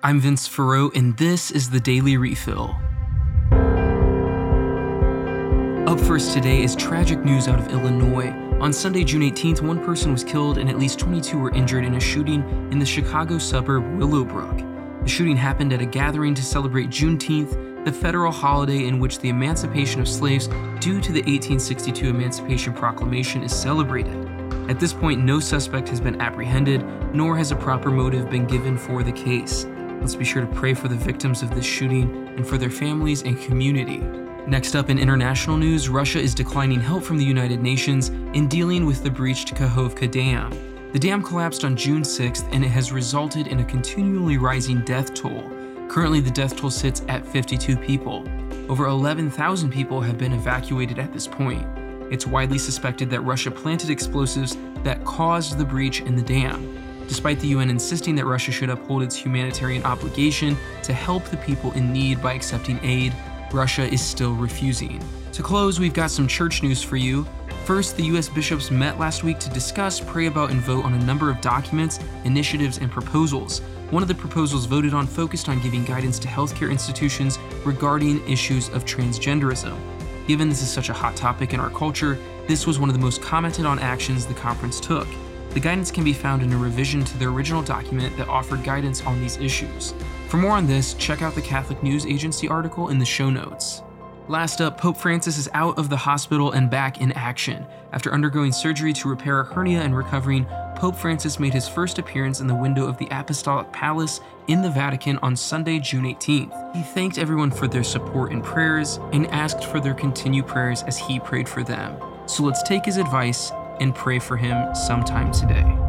I'm Vince Farrow, and this is the Daily Refill. Up first today is tragic news out of Illinois. On Sunday, June 18th, one person was killed and at least 22 were injured in a shooting in the Chicago suburb Willowbrook. The shooting happened at a gathering to celebrate Juneteenth, the federal holiday in which the emancipation of slaves due to the 1862 Emancipation Proclamation is celebrated. At this point, no suspect has been apprehended, nor has a proper motive been given for the case. Let's be sure to pray for the victims of this shooting and for their families and community. Next up in international news, Russia is declining help from the United Nations in dealing with the breached Kakhovka Dam. The dam collapsed on June 6th and it has resulted in a continually rising death toll. Currently, the death toll sits at 52 people. Over 11,000 people have been evacuated at this point. It's widely suspected that Russia planted explosives that caused the breach in the dam. Despite the UN insisting that Russia should uphold its humanitarian obligation to help the people in need by accepting aid, Russia is still refusing. To close, we've got some church news for you. First, the U.S. bishops met last week to discuss, pray about, and vote on a number of documents, initiatives, and proposals. One of the proposals voted on focused on giving guidance to healthcare institutions regarding issues of transgenderism. Given this is such a hot topic in our culture, this was one of the most commented on actions the conference took. The guidance can be found in a revision to the original document that offered guidance on these issues. For more on this, check out the Catholic News Agency article in the show notes. Last up, Pope Francis is out of the hospital and back in action. After undergoing surgery to repair a hernia and recovering, Pope Francis made his first appearance in the window of the Apostolic Palace in the Vatican on Sunday, June 18th. He thanked everyone for their support and prayers and asked for their continued prayers as he prayed for them. So let's take his advice and pray for him sometime today.